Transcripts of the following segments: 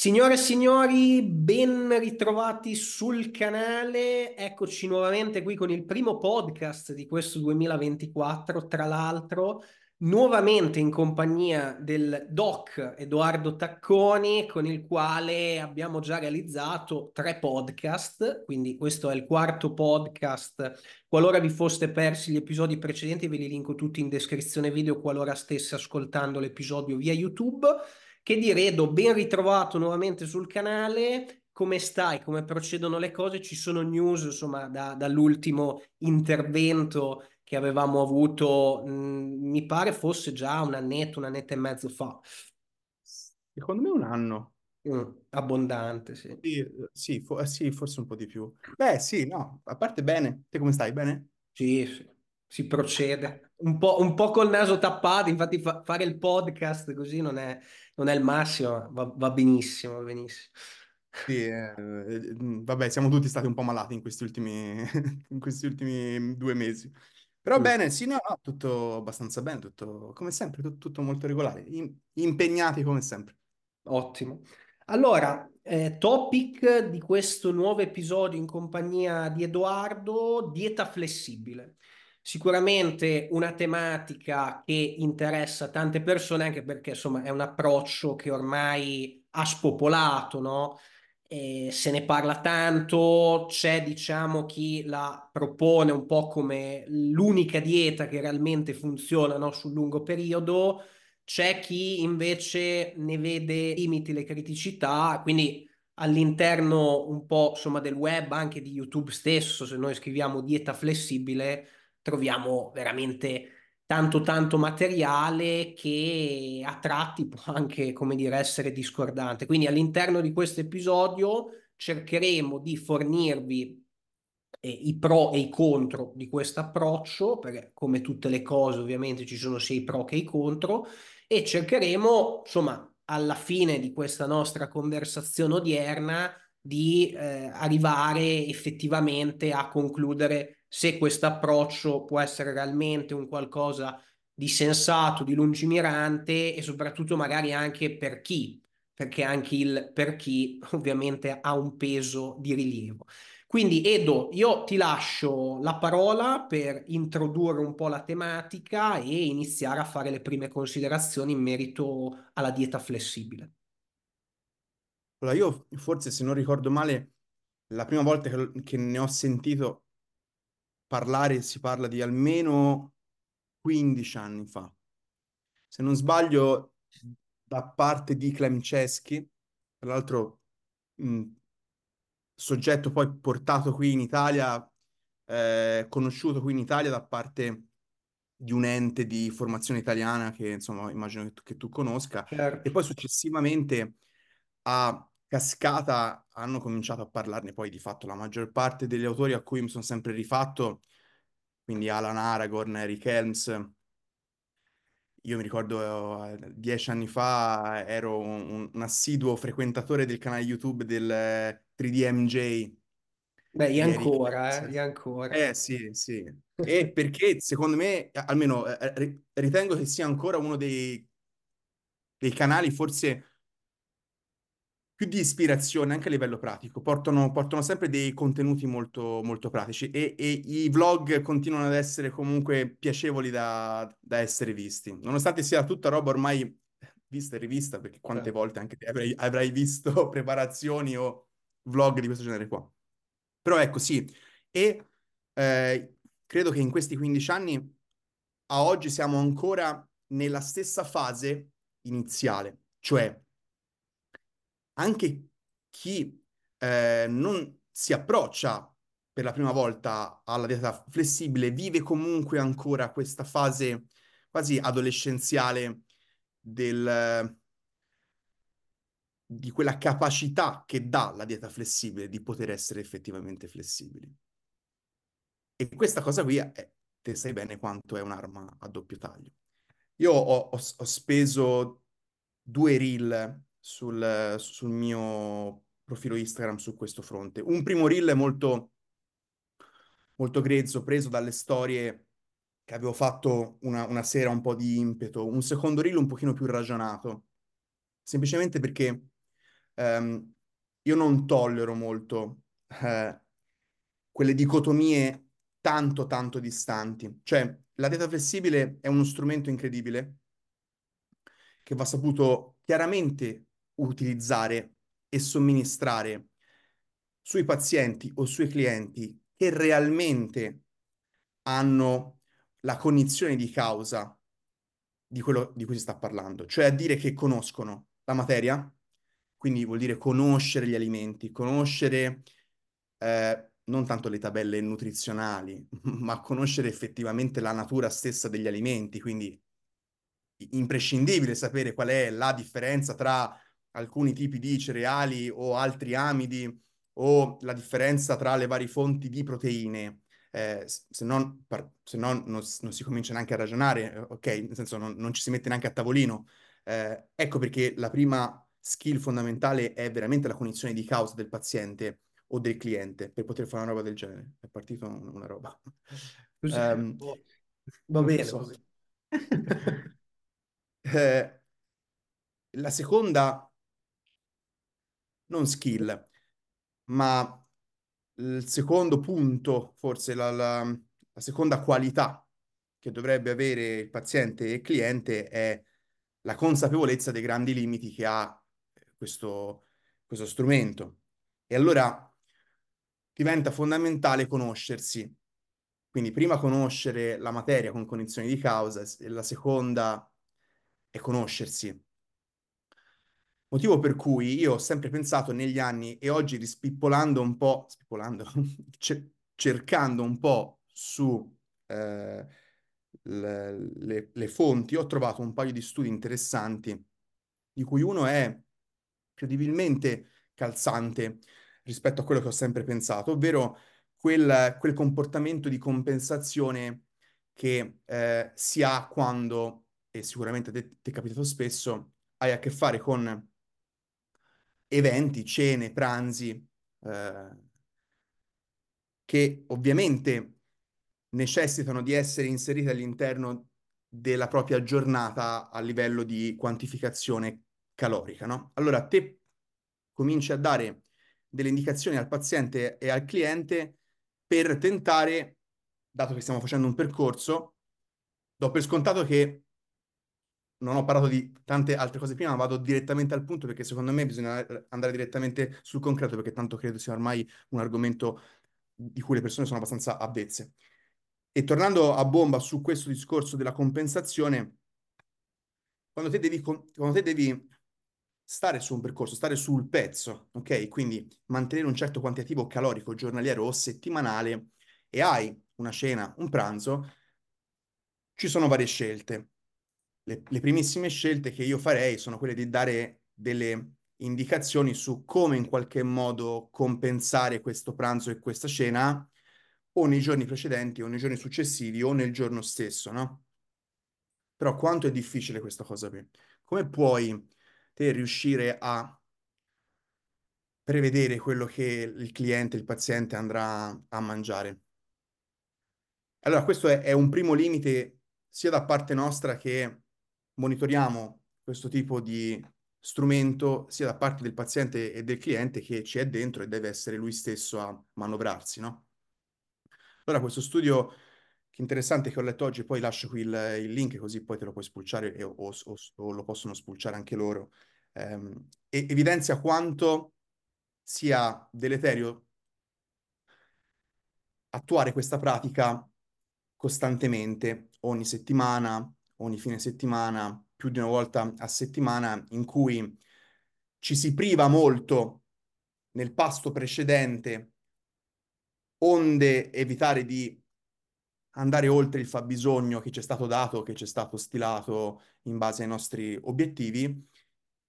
Signore e signori, ben ritrovati sul canale. Eccoci nuovamente qui con il primo podcast di questo 2024. Tra l'altro, nuovamente in compagnia del doc Edoardo Tacconi, con il quale abbiamo già realizzato tre podcast. Quindi, questo è il quarto podcast. Qualora vi foste persi gli episodi precedenti, ve li linko tutti in descrizione video qualora stesse ascoltando l'episodio via YouTube. Che dire, Edo, ben ritrovato nuovamente sul canale. Come stai? Come procedono le cose? Ci sono news, insomma, da, dall'ultimo intervento che avevamo avuto, mh, mi pare fosse già un annetto, un annetto e mezzo fa. Secondo me un anno. Mm, abbondante, sì. Sì, sì, for- sì, forse un po' di più. Beh, sì, no, a parte bene. Te come stai? Bene? Sì, sì. Si procede. Un po', un po' col naso tappato, infatti fa- fare il podcast così non è, non è il massimo, va, va benissimo, va benissimo. Sì, eh, eh, vabbè, siamo tutti stati un po' malati in questi ultimi, in questi ultimi due mesi. Però Mm. bene, sì, no, no, tutto abbastanza bene, tutto come sempre, tutto, tutto molto regolare, im- impegnati come sempre. Ottimo. Allora, eh, topic di questo nuovo episodio in compagnia di Edoardo, dieta flessibile. Sicuramente una tematica che interessa tante persone, anche perché insomma è un approccio che ormai ha spopolato, no? E se ne parla tanto, c'è diciamo chi la propone un po' come l'unica dieta che realmente funziona, no? Sul lungo periodo c'è chi invece ne vede limiti, le criticità, quindi all'interno un po' insomma del web, anche di YouTube stesso, se noi scriviamo dieta flessibile, troviamo veramente tanto tanto materiale che a tratti può anche, come dire, essere discordante. Quindi all'interno di questo episodio cercheremo di fornirvi eh, i pro e i contro di questo approccio, perché come tutte le cose ovviamente ci sono sia i pro che i contro, e cercheremo, insomma, alla fine di questa nostra conversazione odierna di eh, arrivare effettivamente a concludere se questo approccio può essere realmente un qualcosa di sensato, di lungimirante e soprattutto magari anche per chi, perché anche il per chi ovviamente ha un peso di rilievo. Quindi Edo, io ti lascio la parola per introdurre un po' la tematica e iniziare a fare le prime considerazioni in merito alla dieta flessibile. Allora, io forse, se non ricordo male, la prima volta che, che ne ho sentito parlare si parla di almeno 15 anni fa. Se non sbaglio, da parte di Clem Ceschi, tra l'altro mh, soggetto poi portato qui in Italia, eh, conosciuto qui in Italia da parte di un ente di formazione italiana che insomma immagino che tu, che tu conosca, Certo. e poi successivamente a cascata hanno cominciato a parlarne poi di fatto la maggior parte degli autori a cui mi sono sempre rifatto, quindi Alan Aragorn, Eric Helms. Io mi ricordo eh, dieci anni fa ero un, un assiduo frequentatore del canale YouTube del 3DMJ Beh, io ancora, eh, io ancora. Eh sì, sì. E perché secondo me, almeno eh, ri- ritengo che sia ancora uno dei, dei canali forse più di ispirazione anche a livello pratico. Portano, portano sempre dei contenuti molto, molto pratici e, e i vlog continuano ad essere comunque piacevoli da, da essere visti. Nonostante sia tutta roba ormai vista e rivista, perché quante Certo. volte anche avrai, avrai visto preparazioni o vlog di questo genere qua. Però ecco, sì. E eh, credo che in questi 15 anni a oggi siamo ancora nella stessa fase iniziale, cioè anche chi eh, non si approccia per la prima volta alla dieta flessibile vive comunque ancora questa fase quasi adolescenziale del, di quella capacità che dà la dieta flessibile di poter essere effettivamente flessibili. E questa cosa qui, è, te sai bene quanto è un'arma a doppio taglio. Io ho, ho- ho speso due reel sul, sul mio profilo Instagram su questo fronte. Un primo reel molto, molto grezzo, preso dalle storie che avevo fatto una, una sera un po' di impeto. Un secondo reel un pochino più ragionato, semplicemente perché ehm, io non tollero molto eh, quelle dicotomie tanto, tanto distanti. Cioè, la dieta flessibile è uno strumento incredibile che va saputo chiaramente utilizzare e somministrare sui pazienti o sui clienti che realmente hanno la cognizione di causa di quello di cui si sta parlando, cioè a dire che conoscono la materia, quindi vuol dire conoscere gli alimenti, conoscere eh, non tanto le tabelle nutrizionali, ma conoscere effettivamente la natura stessa degli alimenti, quindi imprescindibile sapere qual è la differenza tra alcuni tipi di cereali o altri amidi o la differenza tra le varie fonti di proteine. Eh, se non, se non, non, non, si comincia neanche a ragionare, eh, ok? Nel senso non, non ci si mette neanche a tavolino. Eh, ecco perché la prima skill fondamentale è veramente la cognizione di causa del paziente o del cliente per poter fare una roba del genere. È partito una roba. Um, Va bene. So. eh, la seconda, non skill, ma il secondo punto, forse la, la, la seconda qualità che dovrebbe avere il paziente e il cliente è la consapevolezza dei grandi limiti che ha questo, questo strumento. E allora diventa fondamentale conoscersi. Quindi prima conoscere la materia con cognizione di causa e la seconda è conoscersi. Motivo per cui io ho sempre pensato negli anni e oggi rispippolando un po', spippolando, cercando un po' su eh, le, le, le fonti, ho trovato un paio di studi interessanti, di cui uno è credibilmente calzante rispetto a quello che ho sempre pensato, ovvero quel, quel comportamento di compensazione che eh, si ha quando, e sicuramente ti è capitato spesso, hai a che fare con eventi, cene, pranzi, eh, che ovviamente necessitano di essere inseriti all'interno della propria giornata a livello di quantificazione calorica, no? Allora te cominci a dare delle indicazioni al paziente e al cliente per tentare, dato che stiamo facendo un percorso, do per scontato che non ho parlato di tante altre cose prima, ma vado direttamente al punto perché secondo me bisogna andare direttamente sul concreto perché tanto credo sia ormai un argomento di cui le persone sono abbastanza avvezze. E tornando a bomba su questo discorso della compensazione, quando te devi, quando te devi stare su un percorso, stare sul pezzo, ok? Quindi mantenere un certo quantitativo calorico giornaliero o settimanale e hai una cena, un pranzo, ci sono varie scelte le, le primissime scelte che io farei sono quelle di dare delle indicazioni su come in qualche modo compensare questo pranzo e questa cena o nei giorni precedenti o nei giorni successivi o nel giorno stesso, no? Però quanto è difficile questa cosa qui? Come puoi te riuscire a prevedere quello che il cliente, il paziente andrà a mangiare? Allora, questo è, è un primo limite sia da parte nostra che monitoriamo questo tipo di strumento sia da parte del paziente e del cliente che ci è dentro e deve essere lui stesso a manovrarsi, no? Allora questo studio che interessante che ho letto oggi, poi lascio qui il, il link così poi te lo puoi spulciare e, o, o, o, lo possono spulciare anche loro, ehm, e evidenzia quanto sia deleterio attuare questa pratica costantemente, ogni settimana, ogni fine settimana, più di una volta a settimana, in cui ci si priva molto nel pasto precedente, onde evitare di andare oltre il fabbisogno che ci è stato dato, che ci è stato stilato in base ai nostri obiettivi.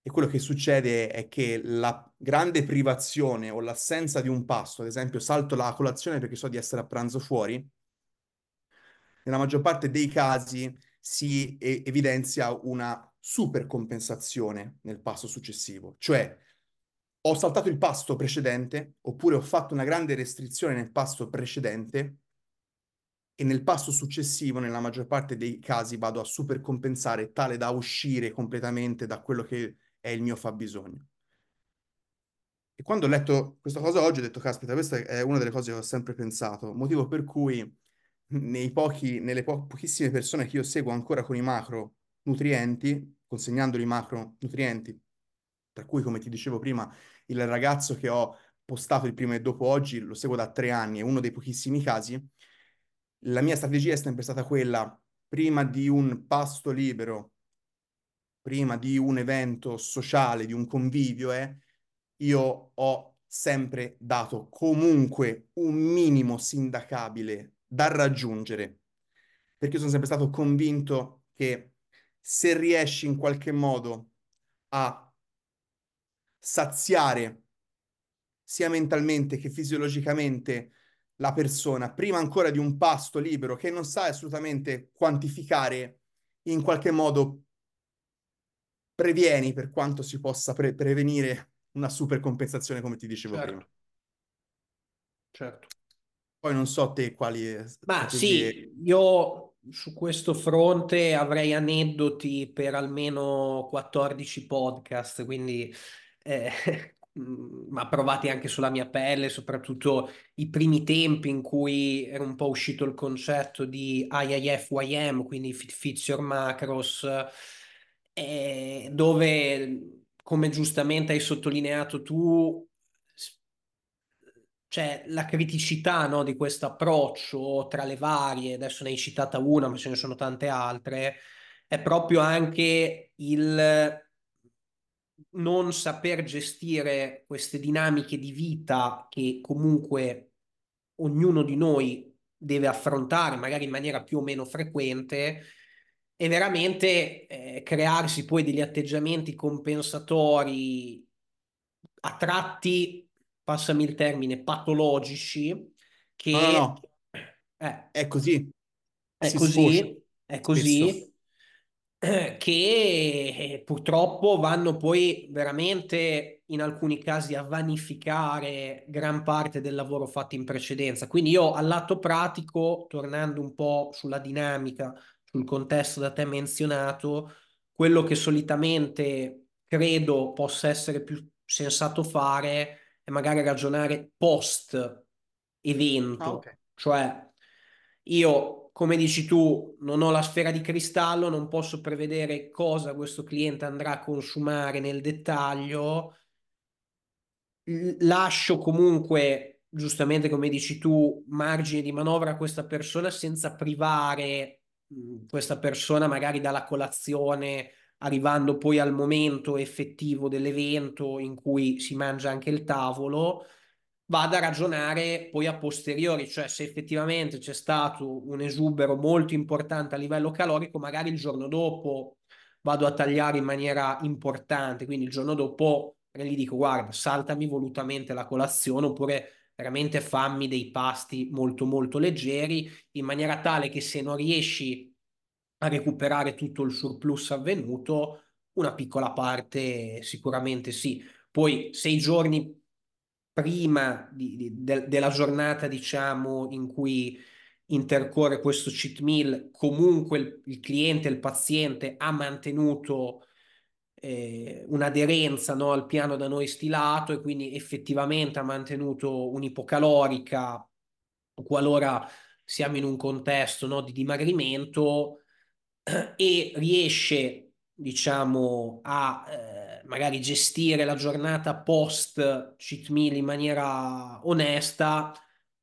E quello che succede è che la grande privazione o l'assenza di un pasto, ad esempio salto la colazione perché so di essere a pranzo fuori, nella maggior parte dei casi si evidenzia una supercompensazione nel passo successivo, cioè ho saltato il pasto precedente oppure ho fatto una grande restrizione nel pasto precedente e nel passo successivo, nella maggior parte dei casi, vado a supercompensare tale da uscire completamente da quello che è il mio fabbisogno. E quando ho letto questa cosa oggi ho detto, caspita, questa è una delle cose che ho sempre pensato, motivo per cui nei pochi, nelle po- pochissime persone che io seguo ancora con i macronutrienti, consegnandoli i macronutrienti, tra cui, come ti dicevo prima, il ragazzo che ho postato il prima e dopo oggi, lo seguo da tre anni, è uno dei pochissimi casi, la mia strategia è sempre stata quella, prima di un pasto libero, prima di un evento sociale, di un convivio, è io ho sempre dato comunque un minimo sindacabile da raggiungere, perché sono sempre stato convinto che se riesci in qualche modo a saziare sia mentalmente che fisiologicamente la persona, prima ancora di un pasto libero che non sai assolutamente quantificare, in qualche modo previeni per quanto si possa pre- prevenire una supercompensazione, come ti dicevo certo. prima. Certo. Poi non so te quali Ma strategie... sì, io su questo fronte avrei aneddoti per almeno 14 podcast, quindi eh, ma provati anche sulla mia pelle, soprattutto i primi tempi in cui era un po' uscito il concetto di IIFYM, quindi Fit Fits Your Macros, eh, dove, come giustamente hai sottolineato tu, c'è la criticità, no, di questo approccio tra le varie, adesso ne hai citata una, ma ce ne sono tante altre, è proprio anche il non saper gestire queste dinamiche di vita che comunque ognuno di noi deve affrontare, magari in maniera più o meno frequente, e veramente eh, crearsi poi degli atteggiamenti compensatori a tratti, passami il termine, patologici, No, no, che no, eh, è così, è si sfocia così, è spesso. così, eh, che eh, purtroppo vanno poi veramente in alcuni casi a vanificare gran parte del lavoro fatto in precedenza. Quindi io al lato pratico, tornando un po' sulla dinamica, sul contesto da te menzionato, quello che solitamente credo possa essere più sensato fare è magari ragionare post Ah, evento, ok. cioè io, come dici tu, non ho la sfera di cristallo, non posso prevedere cosa questo cliente andrà a consumare nel dettaglio. Lascio comunque, giustamente come dici tu, margine di manovra a questa persona senza privare mh, questa persona magari dalla colazione, arrivando poi al momento effettivo dell'evento in cui si mangia anche il tavolo vada a ragionare poi a posteriori, cioè se effettivamente c'è stato un esubero molto importante a livello calorico, magari il giorno dopo vado a tagliare in maniera importante, quindi il giorno dopo gli dico guarda, saltami volutamente la colazione oppure veramente fammi dei pasti molto molto leggeri in maniera tale che se non riesci a recuperare tutto il surplus avvenuto, una piccola parte sicuramente sì. Poi sei giorni prima di- di- de- della giornata, diciamo, in cui intercorre questo cheat meal, comunque il, il cliente, il paziente ha mantenuto eh, un'aderenza, no, al piano da noi stilato e quindi effettivamente ha mantenuto un'ipocalorica qualora siamo in un contesto, no, di dimagrimento e riesce, diciamo, a eh, magari gestire la giornata post cheat meal in maniera onesta,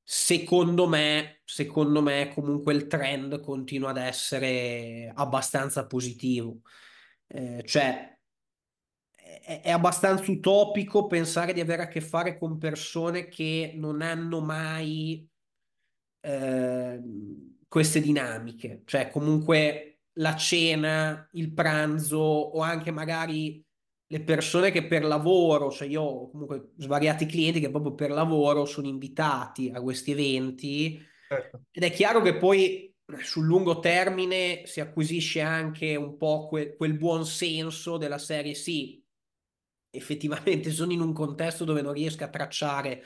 secondo me, secondo me comunque il trend continua ad essere abbastanza positivo. Eh, cioè, è, abbastanza utopico pensare di avere a che fare con persone che non hanno mai eh, queste dinamiche, cioè comunque la cena, il pranzo o anche magari le persone che per lavoro, cioè io ho comunque svariati clienti che proprio per lavoro sono invitati a questi eventi Certo. ed è chiaro che poi sul lungo termine si acquisisce anche un po' que- quel buon senso della serie sì, effettivamente sono in un contesto dove non riesco a tracciare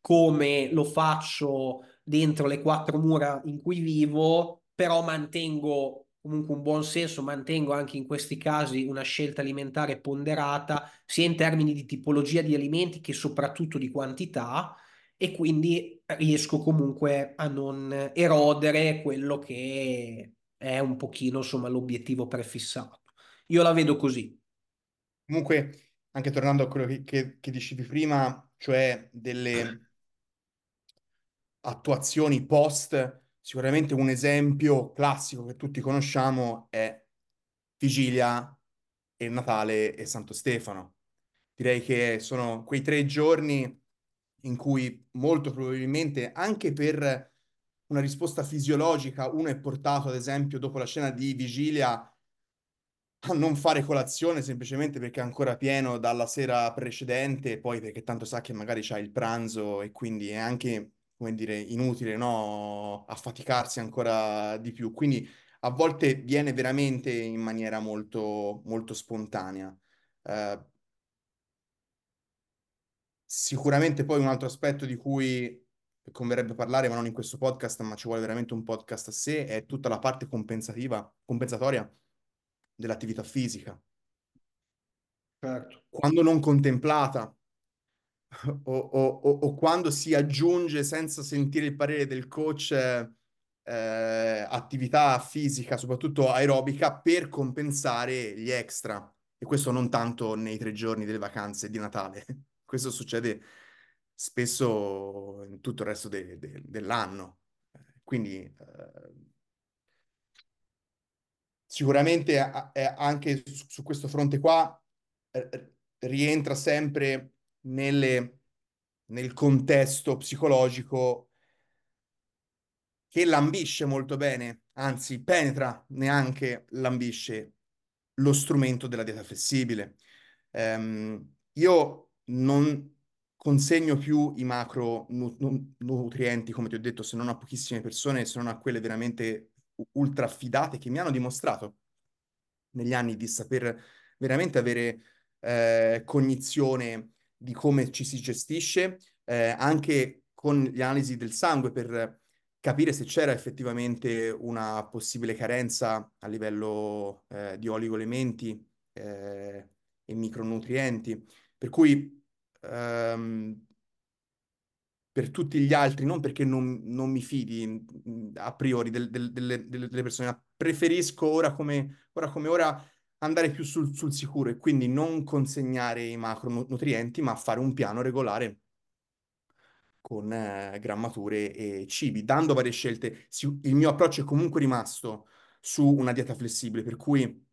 come lo faccio dentro le quattro mura in cui vivo, però mantengo comunque un buon senso, mantengo anche in questi casi una scelta alimentare ponderata, sia in termini di tipologia di alimenti che soprattutto di quantità, e quindi riesco comunque a non erodere quello che è un pochino, insomma, l'obiettivo prefissato. Io la vedo così. Comunque, anche tornando a quello che, che, che dicevi prima, cioè delle attuazioni post, sicuramente un esempio classico che tutti conosciamo è Vigilia e Natale e Santo Stefano. Direi che sono quei tre giorni in cui molto probabilmente anche per una risposta fisiologica uno è portato, ad esempio, dopo la cena di vigilia a non fare colazione semplicemente perché è ancora pieno dalla sera precedente, poi perché tanto sa che magari c'ha il pranzo e quindi è anche, come dire, inutile, no? Affaticarsi ancora di più. Quindi a volte viene veramente in maniera molto, molto spontanea. Uh, sicuramente poi un altro aspetto di cui converrebbe parlare, ma non in questo podcast, ma ci vuole veramente un podcast a sé, è tutta la parte compensativa, compensatoria dell'attività fisica. Certo. Quando non contemplata o, o, o, quando si aggiunge senza sentire il parere del coach eh, attività fisica, soprattutto aerobica, per compensare gli extra. E questo non tanto nei tre giorni delle vacanze di Natale. questo succede spesso in tutto il resto de, de, dell'anno. Quindi eh, sicuramente anche su, su, questo fronte qua eh, rientra sempre nelle, nel contesto psicologico che lambisce molto bene, anzi penetra neanche lambisce lo strumento della dieta flessibile. Um, io non consegno più i macronutrienti, come ti ho detto, se non a pochissime persone, se non a quelle veramente ultra affidate che mi hanno dimostrato negli anni di saper veramente avere eh, cognizione di come ci si gestisce, eh, anche con le analisi del sangue per capire se c'era effettivamente una possibile carenza a livello eh, di oligoelementi eh, e micronutrienti. Per cui um, per tutti gli altri, non perché non, non mi fidi mm, a priori del, del, delle, delle, persone, ma preferisco ora come ora, come ora andare più sul, sul, sicuro e quindi non consegnare i macronutrienti, ma fare un piano regolare con eh, grammature e cibi, dando varie scelte. Il mio approccio è comunque rimasto su una dieta flessibile, per cui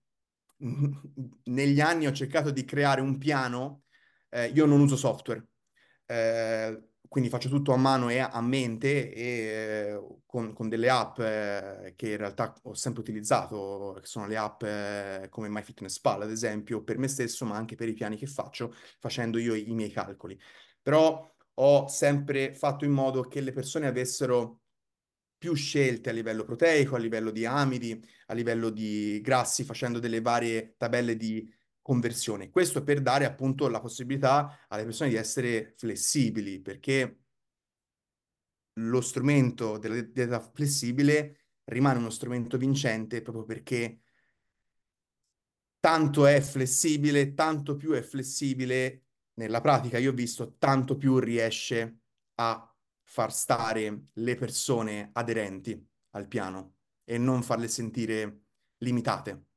negli anni ho cercato di creare un piano eh, io non uso software, eh, quindi faccio tutto a mano e a mente e eh, con, con, delle app eh, che in realtà ho sempre utilizzato, che sono le app eh, come MyFitnessPal ad esempio, per me stesso, ma anche per i piani che faccio, facendo io i, i miei calcoli. Però ho sempre fatto in modo che le persone avessero più scelte a livello proteico, a livello di amidi, a livello di grassi, facendo delle varie tabelle di conversione. Questo per dare appunto la possibilità alle persone di essere flessibili, perché lo strumento della dieta flessibile rimane uno strumento vincente proprio perché tanto è flessibile, tanto più è flessibile nella pratica, io ho visto, tanto più riesce a far stare le persone aderenti al piano e non farle sentire limitate.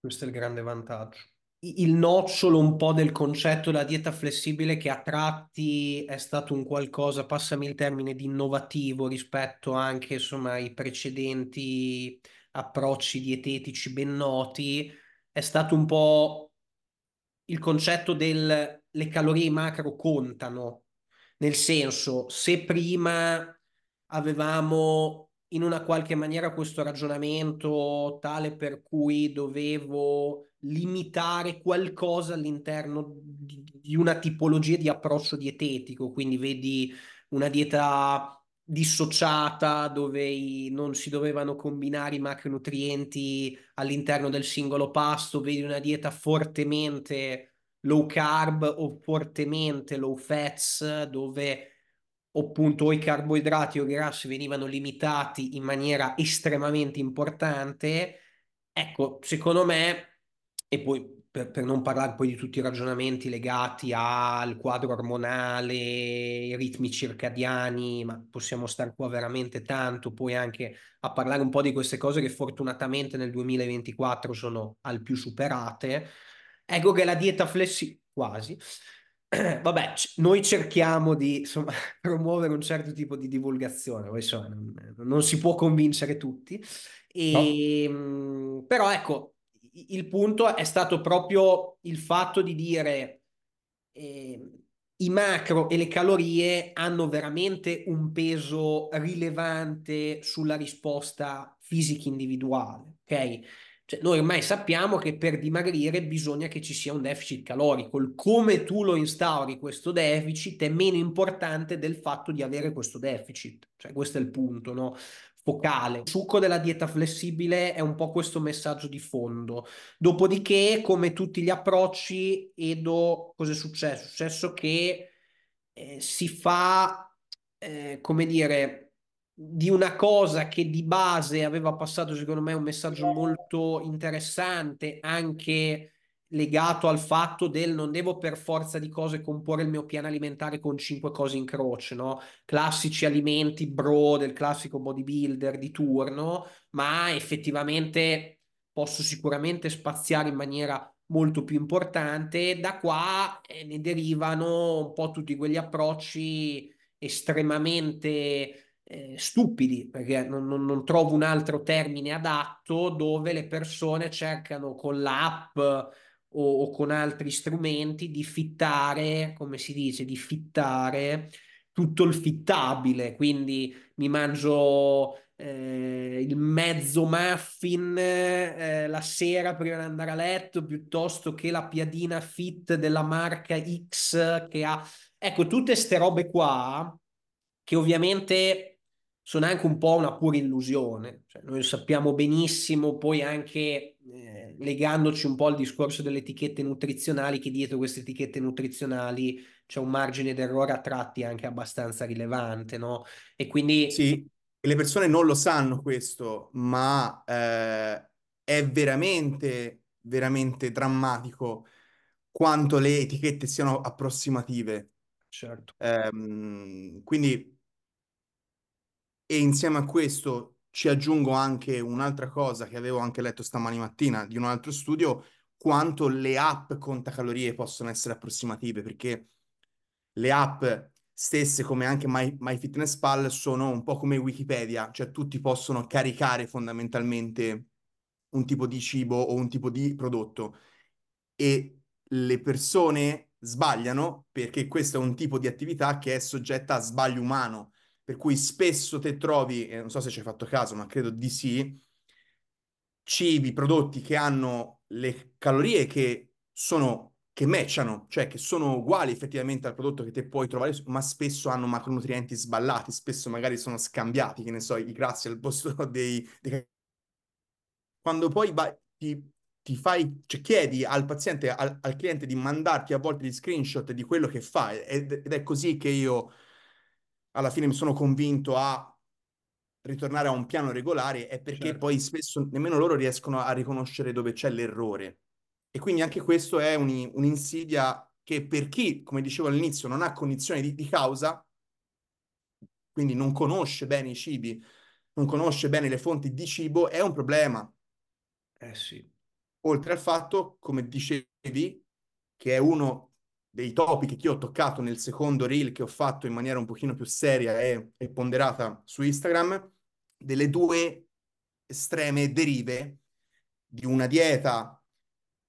Questo è il grande vantaggio. Il nocciolo un po' del concetto della dieta flessibile che a tratti è stato un qualcosa, passami il termine, di innovativo rispetto anche insomma ai precedenti approcci dietetici ben noti, è stato un po' il concetto del le calorie macro contano, nel senso se prima avevamo in una qualche maniera questo ragionamento tale per cui dovevo limitare qualcosa all'interno di, di una tipologia di approccio dietetico, quindi vedi una dieta dissociata dove i, non si dovevano combinare i macronutrienti all'interno del singolo pasto, vedi una dieta fortemente low carb o fortemente low fats dove appunto i carboidrati o i grassi venivano limitati in maniera estremamente importante, ecco, secondo me, e poi per, per non parlare poi di tutti i ragionamenti legati al quadro ormonale, i ritmi circadiani, ma possiamo stare qua veramente tanto, poi anche a parlare un po' di queste cose che fortunatamente nel 2024 sono al più superate. Ecco che la dieta flessibile, quasi, Vabbè, noi cerchiamo di insomma, promuovere un certo tipo di divulgazione, insomma, non, non, si può convincere tutti, No? e, ehm, però ecco, il punto è stato proprio il fatto di dire eh, i macro e le calorie hanno veramente un peso rilevante sulla risposta fisica individuale, ok? Cioè, noi ormai sappiamo che per dimagrire bisogna che ci sia un deficit calorico. Il come tu lo instauri questo deficit è meno importante del fatto di avere questo deficit. Cioè, questo è il punto, no? focale. Il succo della dieta flessibile è un po' questo messaggio di fondo. Dopodiché, come tutti gli approcci, Edo, cosa è successo? È successo che eh, si fa, eh, come dire, di una cosa che di base aveva passato, secondo me, un messaggio molto interessante, anche legato al fatto del non devo per forza di cose comporre il mio piano alimentare con cinque cose in croce, no? Classici alimenti bro del classico bodybuilder di turno, ma effettivamente posso sicuramente spaziare in maniera molto più importante. Da qua eh, ne derivano un po' tutti quegli approcci estremamente eh, stupidi, perché non, non, non, trovo un altro termine adatto, dove le persone cercano con l'app o, o con altri strumenti di fittare, come si dice, di fittare tutto il fittabile, quindi mi mangio eh, il mezzo muffin eh, la sera prima di andare a letto piuttosto che la piadina fit della marca X che ha... Ecco, tutte queste robe qua che ovviamente sono anche un po' una pura illusione. Cioè, noi sappiamo benissimo, poi anche eh, legandoci un po' al discorso delle etichette nutrizionali, che dietro queste etichette nutrizionali c'è un margine d'errore a tratti anche abbastanza rilevante, no? E quindi... Sì, le persone non lo sanno questo, ma eh, è veramente, veramente drammatico quanto le etichette siano approssimative. Certo. Um, quindi e insieme a questo ci aggiungo anche un'altra cosa che avevo anche letto stamani mattina di un altro studio, quanto le app contacalorie possono essere approssimative, perché le app stesse, come anche My, MyFitnessPal, sono un po' come Wikipedia, cioè tutti possono caricare fondamentalmente un tipo di cibo o un tipo di prodotto. E le persone sbagliano perché questo è un tipo di attività che è soggetta a sbaglio umano per cui spesso te trovi, eh, non so se ci hai fatto caso, ma credo di sì, cibi, prodotti che hanno le calorie che sono che matchano, cioè che sono uguali effettivamente al prodotto che te puoi trovare, ma spesso hanno macronutrienti sballati, spesso magari sono scambiati, che ne so, i grassi al posto dei... dei... Quando poi vai, ti, ti, fai, cioè chiedi al paziente, al, al, cliente di mandarti a volte gli screenshot di quello che fa ed, ed è così che io alla fine mi sono convinto a ritornare a un piano regolare è perché certo. poi spesso nemmeno loro riescono a riconoscere dove c'è l'errore. E quindi anche questo è un, un'insidia che per chi, come dicevo all'inizio, non ha cognizione di, di causa, quindi non conosce bene i cibi, non conosce bene le fonti di cibo, è un problema. Eh sì. Oltre al fatto, come dicevi, che è uno dei topic che io ho toccato nel secondo reel che ho fatto in maniera un pochino più seria e, e ponderata su Instagram, delle due estreme derive di una dieta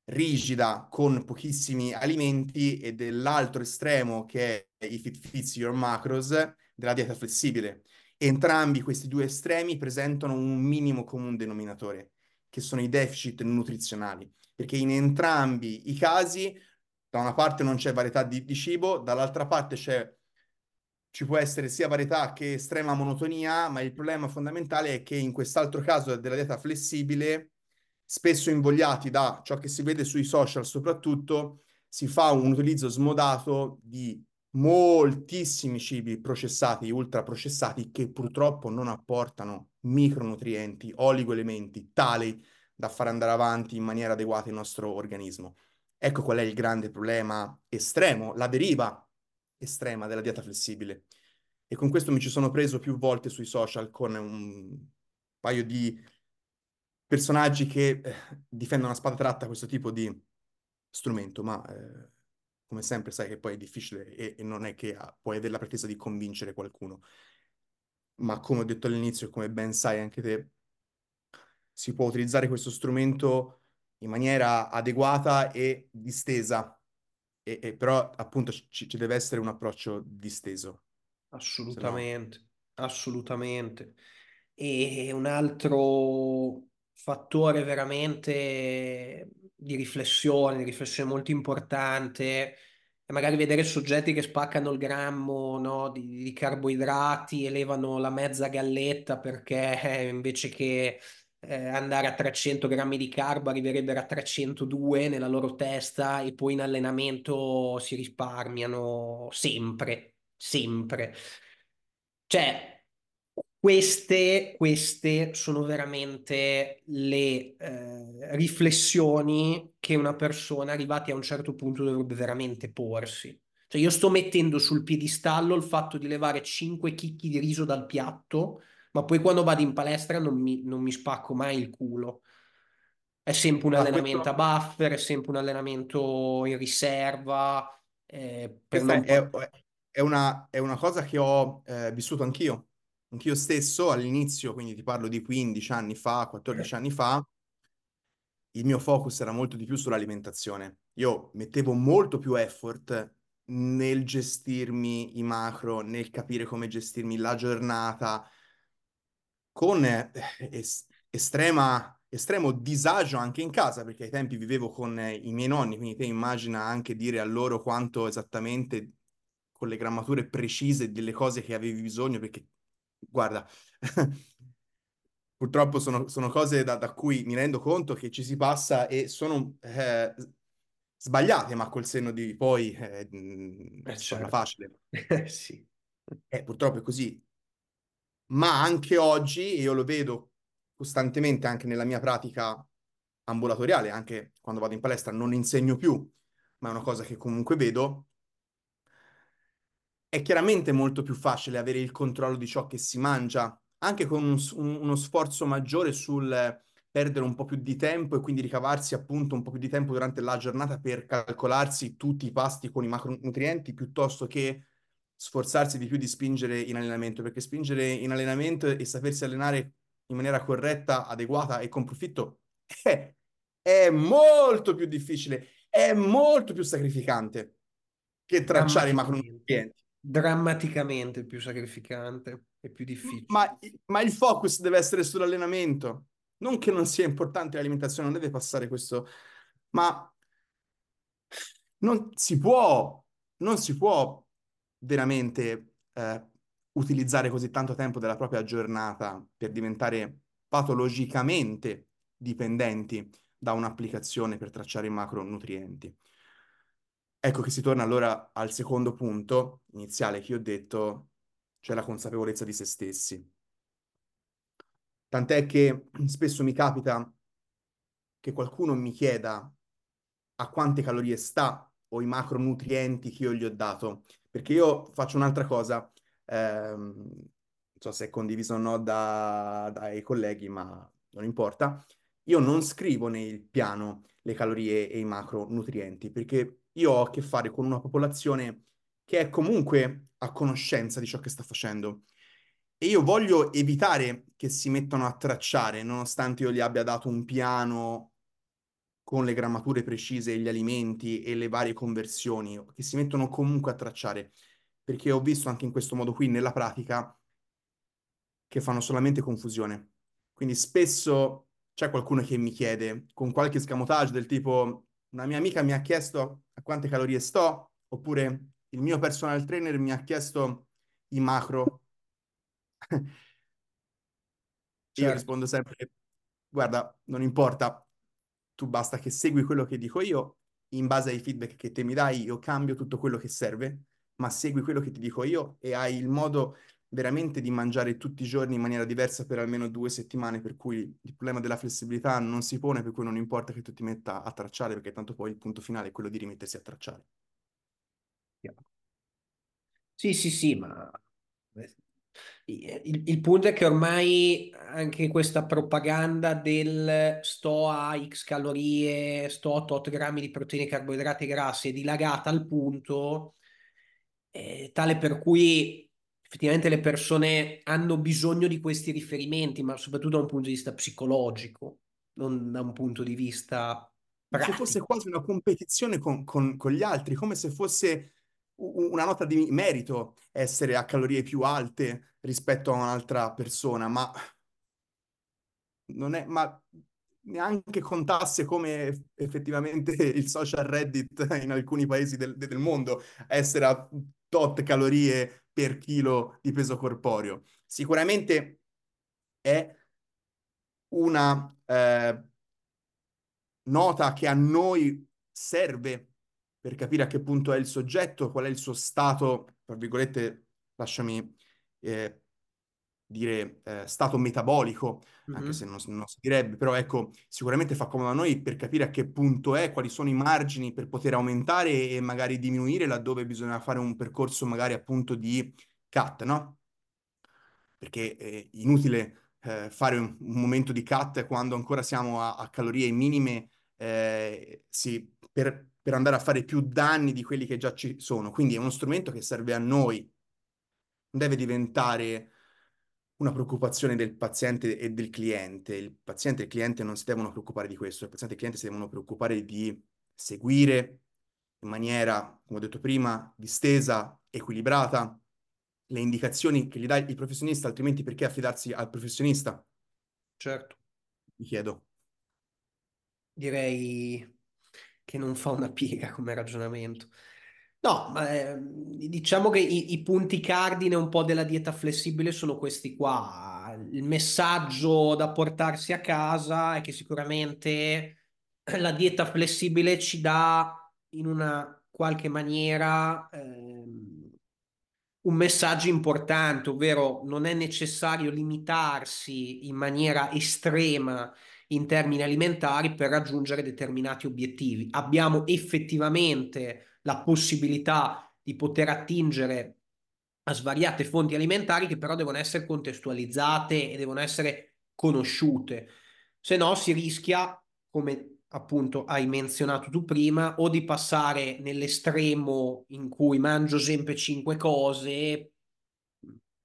rigida con pochissimi alimenti e dell'altro estremo che è i Fit Fits Your Macros della dieta flessibile. Entrambi questi due estremi presentano un minimo comune denominatore, che sono i deficit nutrizionali, perché in entrambi i casi da una parte non c'è varietà di, di cibo, dall'altra parte c'è ci può essere sia varietà che estrema monotonia, ma il problema fondamentale è che in quest'altro caso della dieta flessibile, spesso invogliati da ciò che si vede sui social soprattutto, si fa un utilizzo smodato di moltissimi cibi processati, ultraprocessati, che purtroppo non apportano micronutrienti, oligoelementi tali da far andare avanti in maniera adeguata il nostro organismo. Ecco qual è il grande problema estremo, la deriva estrema della dieta flessibile. E con questo mi ci sono preso più volte sui social con un paio di personaggi che eh, difendono a spada tratta questo tipo di strumento, ma eh, come sempre sai che poi è difficile e, e non è che ha, puoi avere la pretesa di convincere qualcuno. Ma come ho detto all'inizio e come ben sai anche te, si può utilizzare questo strumento in maniera adeguata e distesa, e, e però appunto ci, ci, deve essere un approccio disteso. Assolutamente, no... assolutamente. E un altro fattore veramente di riflessione, di riflessione molto importante e magari vedere soggetti che spaccano il grammo no, di, di, carboidrati, elevano la mezza galletta perché eh, invece che eh, andare a 300 grammi di carbo arriverebbero a 302 nella loro testa e poi in allenamento si risparmiano sempre, sempre. Cioè, queste, queste sono veramente le eh, riflessioni che una persona arrivati a un certo punto dovrebbe veramente porsi. Cioè io sto mettendo sul piedistallo il fatto di levare 5 chicchi di riso dal piatto, ma poi quando vado in palestra non mi, non mi spacco mai il culo. È sempre un allenamento questo... a buffer, è sempre un allenamento in riserva. Eh, per non... è, è, una, è, una, cosa che ho eh, vissuto anch'io Anch'io stesso all'inizio, quindi ti parlo di 15 anni fa, 14 anni fa, il mio focus era molto di più sull'alimentazione. Io mettevo molto più effort nel gestirmi i macro, nel capire come gestirmi la giornata, con eh, es- estrema, estremo disagio anche in casa, perché ai tempi vivevo con eh, i miei nonni, quindi te immagina anche dire a loro quanto esattamente con le grammature precise delle cose che avevi bisogno, perché guarda, purtroppo sono, sono cose da, da, cui mi rendo conto che ci si passa e sono eh, sbagliate, ma col senno di poi eh, eh, certo. facile. sì. Eh, purtroppo è così. Ma anche oggi, io lo vedo costantemente anche nella mia pratica ambulatoriale, anche quando vado in palestra, non insegno più, ma è una cosa che comunque vedo, è chiaramente molto più facile avere il controllo di ciò che si mangia, anche con un, un, uno sforzo maggiore sul perdere un po' più di tempo e quindi ricavarsi appunto un po' più di tempo durante la giornata per calcolarsi tutti i pasti con i macronutrienti piuttosto che sforzarsi di più di spingere in allenamento, perché spingere in allenamento e sapersi allenare in maniera corretta, adeguata e con profitto è, è molto più difficile, è molto più sacrificante che tracciare i macronutrienti drammaticamente più sacrificante e più difficile. Ma, ma, il focus deve essere sull'allenamento. Non che non sia importante l'alimentazione, non deve passare questo, ma non si può, non si può veramente eh, utilizzare così tanto tempo della propria giornata per diventare patologicamente dipendenti da un'applicazione per tracciare i macronutrienti. Ecco che si torna allora al secondo punto iniziale che ho detto, cioè la consapevolezza di se stessi. Tant'è che spesso mi capita che qualcuno mi chieda a quante calorie sta o i macronutrienti che io gli ho dato, perché io faccio un'altra cosa, ehm, non so se è condiviso o no da, dai colleghi, ma non importa, io non scrivo nel piano le calorie e i macronutrienti, perché io ho a che fare con una popolazione che è comunque a conoscenza di ciò che sta facendo. E io voglio evitare che si mettano a tracciare, nonostante io gli abbia dato un piano con le grammature precise, gli alimenti e le varie conversioni, che si mettono comunque a tracciare. Perché ho visto anche in questo modo qui nella pratica che fanno solamente confusione. Quindi spesso c'è qualcuno che mi chiede con qualche scamotage del tipo una mia amica mi ha chiesto a quante calorie sto, oppure il mio personal trainer mi ha chiesto i macro. Certo. Io rispondo sempre, guarda, non importa, tu basta che segui quello che dico io, in base ai feedback che te mi dai, io cambio tutto quello che serve, ma segui quello che ti dico io e hai il modo veramente di mangiare tutti i giorni in maniera diversa per almeno due settimane, per cui il problema della flessibilità non si pone, per cui non importa che tu ti metta a tracciare, perché tanto poi il punto finale è quello di rimettersi a tracciare. Sì, sì, sì, ma il, il, punto è che ormai anche questa propaganda del sto a X calorie, sto a tot grammi di proteine, carboidrati e grassi è dilagata al punto eh, tale per cui effettivamente le persone hanno bisogno di questi riferimenti, ma soprattutto da un punto di vista psicologico, non da un punto di vista pratico. Se fosse quasi una competizione con, con, con gli altri, come se fosse una nota di merito essere a calorie più alte rispetto a un'altra persona, ma non è, ma neanche contasse come effettivamente il social Reddit in alcuni paesi del, del mondo essere a tot calorie per chilo di peso corporeo. Sicuramente è una eh, nota che a noi serve per capire a che punto è il soggetto, qual è il suo stato, tra virgolette, lasciami eh, dire eh, stato metabolico, mm-hmm. anche se non, non, si direbbe, però ecco, sicuramente fa comodo a noi per capire a che punto è, quali sono i margini per poter aumentare e magari diminuire laddove bisogna fare un percorso magari appunto di cut, no? Perché è inutile eh, fare un, un, momento di cut quando ancora siamo a, a calorie minime eh, sì, per, per andare a fare più danni di quelli che già ci sono. Quindi è uno strumento che serve a noi, non deve diventare una preoccupazione del paziente e del cliente. Il paziente e il cliente non si devono preoccupare di questo, il paziente e il cliente si devono preoccupare di seguire in maniera, come ho detto prima, distesa, equilibrata, le indicazioni che gli dà il professionista, altrimenti perché affidarsi al professionista? Certo. Mi chiedo. Direi che non fa una piega come ragionamento. No, eh, diciamo che i, i, punti cardine un po' della dieta flessibile sono questi qua. Il messaggio da portarsi a casa è che sicuramente la dieta flessibile ci dà in una qualche maniera eh, un messaggio importante, ovvero non è necessario limitarsi in maniera estrema in termini alimentari per raggiungere determinati obiettivi. Abbiamo effettivamente la possibilità di poter attingere a svariate fonti alimentari che però devono essere contestualizzate e devono essere conosciute. Se no si rischia, come appunto hai menzionato tu prima, o di passare nell'estremo in cui mangio sempre cinque cose,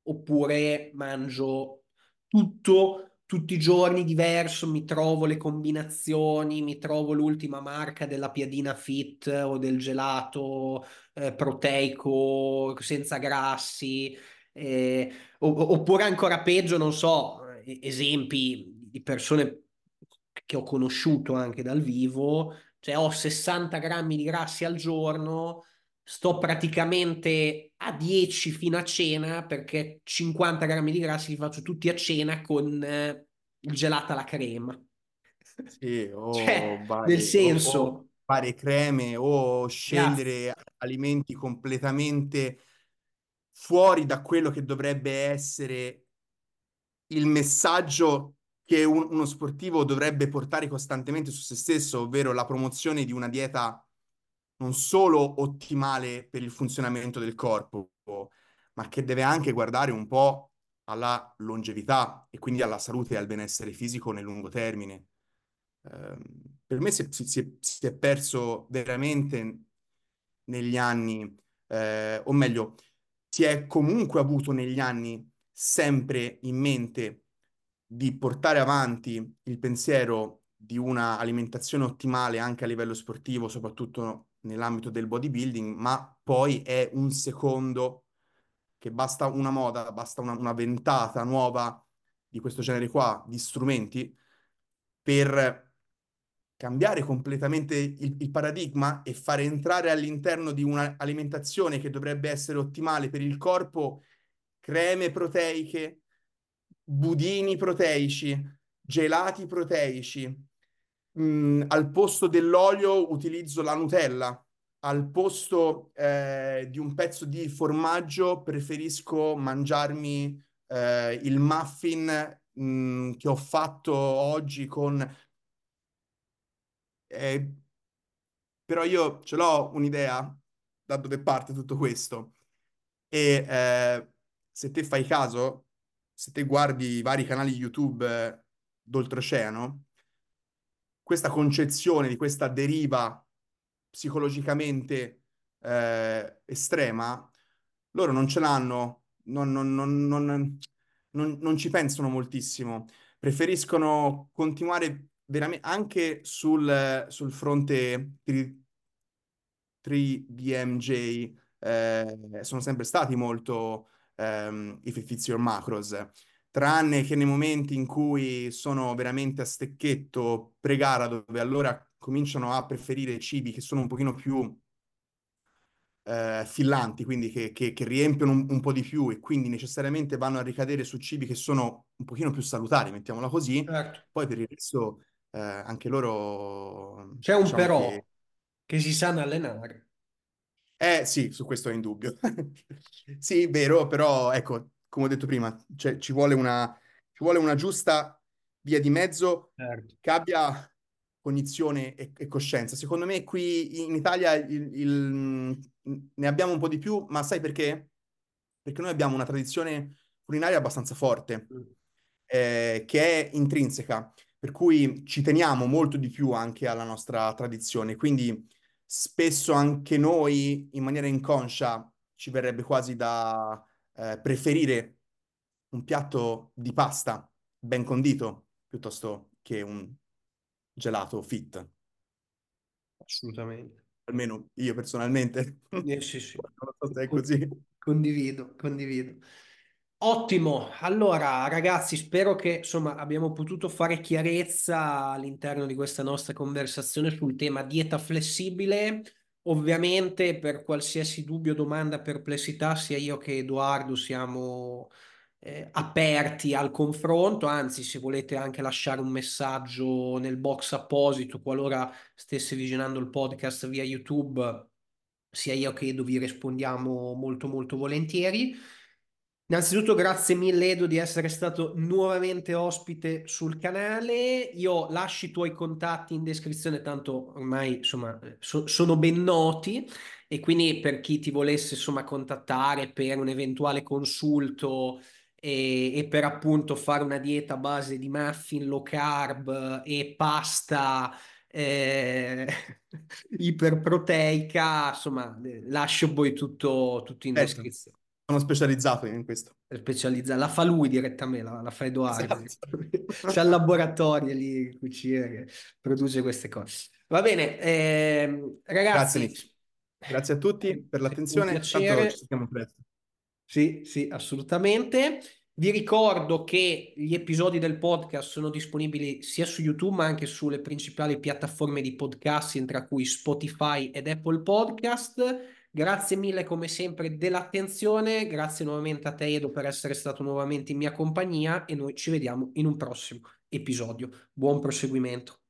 oppure mangio tutto tutti i giorni diverso, mi trovo le combinazioni, mi trovo l'ultima marca della piadina fit o del gelato eh, proteico senza grassi, eh, oppure ancora peggio, non so, esempi di persone che ho conosciuto anche dal vivo, cioè ho 60 grammi di grassi al giorno, sto praticamente a 10 fino a cena perché 50 grammi di grassi li faccio tutti a cena con eh, il gelato alla crema. Sì, o cioè, vari, nel senso... O, o varie creme o scegliere yeah. alimenti completamente fuori da quello che dovrebbe essere il messaggio che un, uno sportivo dovrebbe portare costantemente su se stesso, ovvero la promozione di una dieta non solo ottimale per il funzionamento del corpo, ma che deve anche guardare un po' alla longevità e quindi alla salute e al benessere fisico nel lungo termine. Eh, per me si, si, si, è perso veramente negli anni, eh, o meglio, si è comunque avuto negli anni sempre in mente di portare avanti il pensiero di una alimentazione ottimale anche a livello sportivo, soprattutto nell'ambito del bodybuilding, ma poi è un secondo che basta una moda, basta una, una ventata nuova di questo genere qua, di strumenti, per cambiare completamente il, il, paradigma e fare entrare all'interno di un'alimentazione che dovrebbe essere ottimale per il corpo creme proteiche, budini proteici, gelati proteici, mh, al posto dell'olio utilizzo la Nutella, al posto eh, di un pezzo di formaggio preferisco mangiarmi eh, il muffin mh, che ho fatto oggi con... Eh, però io ce l'ho un'idea da dove parte tutto questo. E eh, se te fai caso, se te guardi i vari canali YouTube eh, d'oltreoceano, questa concezione di questa deriva psicologicamente eh, estrema, loro non ce l'hanno, non, non, non, non, ci pensano moltissimo, preferiscono continuare veramente anche sul, sul fronte 3DMJ, eh, sono sempre stati molto ehm, fits your macros tranne che nei momenti in cui sono veramente a stecchetto pre-gara, dove allora cominciano a preferire cibi che sono un pochino più eh, fillanti, quindi che, che, che riempiono un, un, po' di più e quindi necessariamente vanno a ricadere su cibi che sono un pochino più salutari, mettiamola così. Certo. Poi per il resto eh, anche loro... C'è un diciamo però che... che si sanno allenare. Eh sì, su questo è indubbio. sì, vero, però ecco, come ho detto prima, cioè, ci, vuole una, ci vuole una giusta via di mezzo certo. che abbia cognizione e, e, coscienza. Secondo me qui in Italia il, il, ne abbiamo un po' di più, ma sai perché? Perché noi abbiamo una tradizione culinaria abbastanza forte, mm. eh, che è intrinseca, per cui ci teniamo molto di più anche alla nostra tradizione. Quindi spesso anche noi, in maniera inconscia, ci verrebbe quasi da eh, preferire un piatto di pasta ben condito piuttosto che un gelato fit. Assolutamente. Almeno io personalmente. Eh, sì, sì. è così. Condivido, condivido. Ottimo, allora ragazzi, spero che insomma abbiamo potuto fare chiarezza all'interno di questa nostra conversazione sul tema dieta flessibile. Ovviamente per qualsiasi dubbio, domanda, perplessità, sia io che Edoardo siamo eh, aperti al confronto, anzi se volete anche lasciare un messaggio nel box apposito qualora stesse visionando il podcast via YouTube, sia io che Edo vi rispondiamo molto molto volentieri. Innanzitutto grazie mille Edo di essere stato nuovamente ospite sul canale. Io lascio i tuoi contatti in descrizione, tanto ormai insomma so, sono ben noti e quindi per chi ti volesse insomma contattare per un eventuale consulto e, e per appunto fare una dieta a base di muffin low carb e pasta eh, iperproteica, insomma lascio poi tutto, tutto in certo. descrizione. Sono specializzato in questo. Specializzato, la fa lui direttamente, la, la fa Edoardo. Esatto. C'è il laboratorio lì, cucina che produce queste cose. Va bene, eh, ragazzi. Grazie, Grazie a tutti per l'attenzione. Tanto ci sentiamo presto. Sì, sì, assolutamente. Vi ricordo che gli episodi del podcast sono disponibili sia su YouTube ma anche sulle principali piattaforme di podcast, tra cui Spotify ed Apple Podcast. Grazie mille come sempre dell'attenzione, grazie nuovamente a te Edo per essere stato nuovamente in mia compagnia e noi ci vediamo in un prossimo episodio. Buon proseguimento.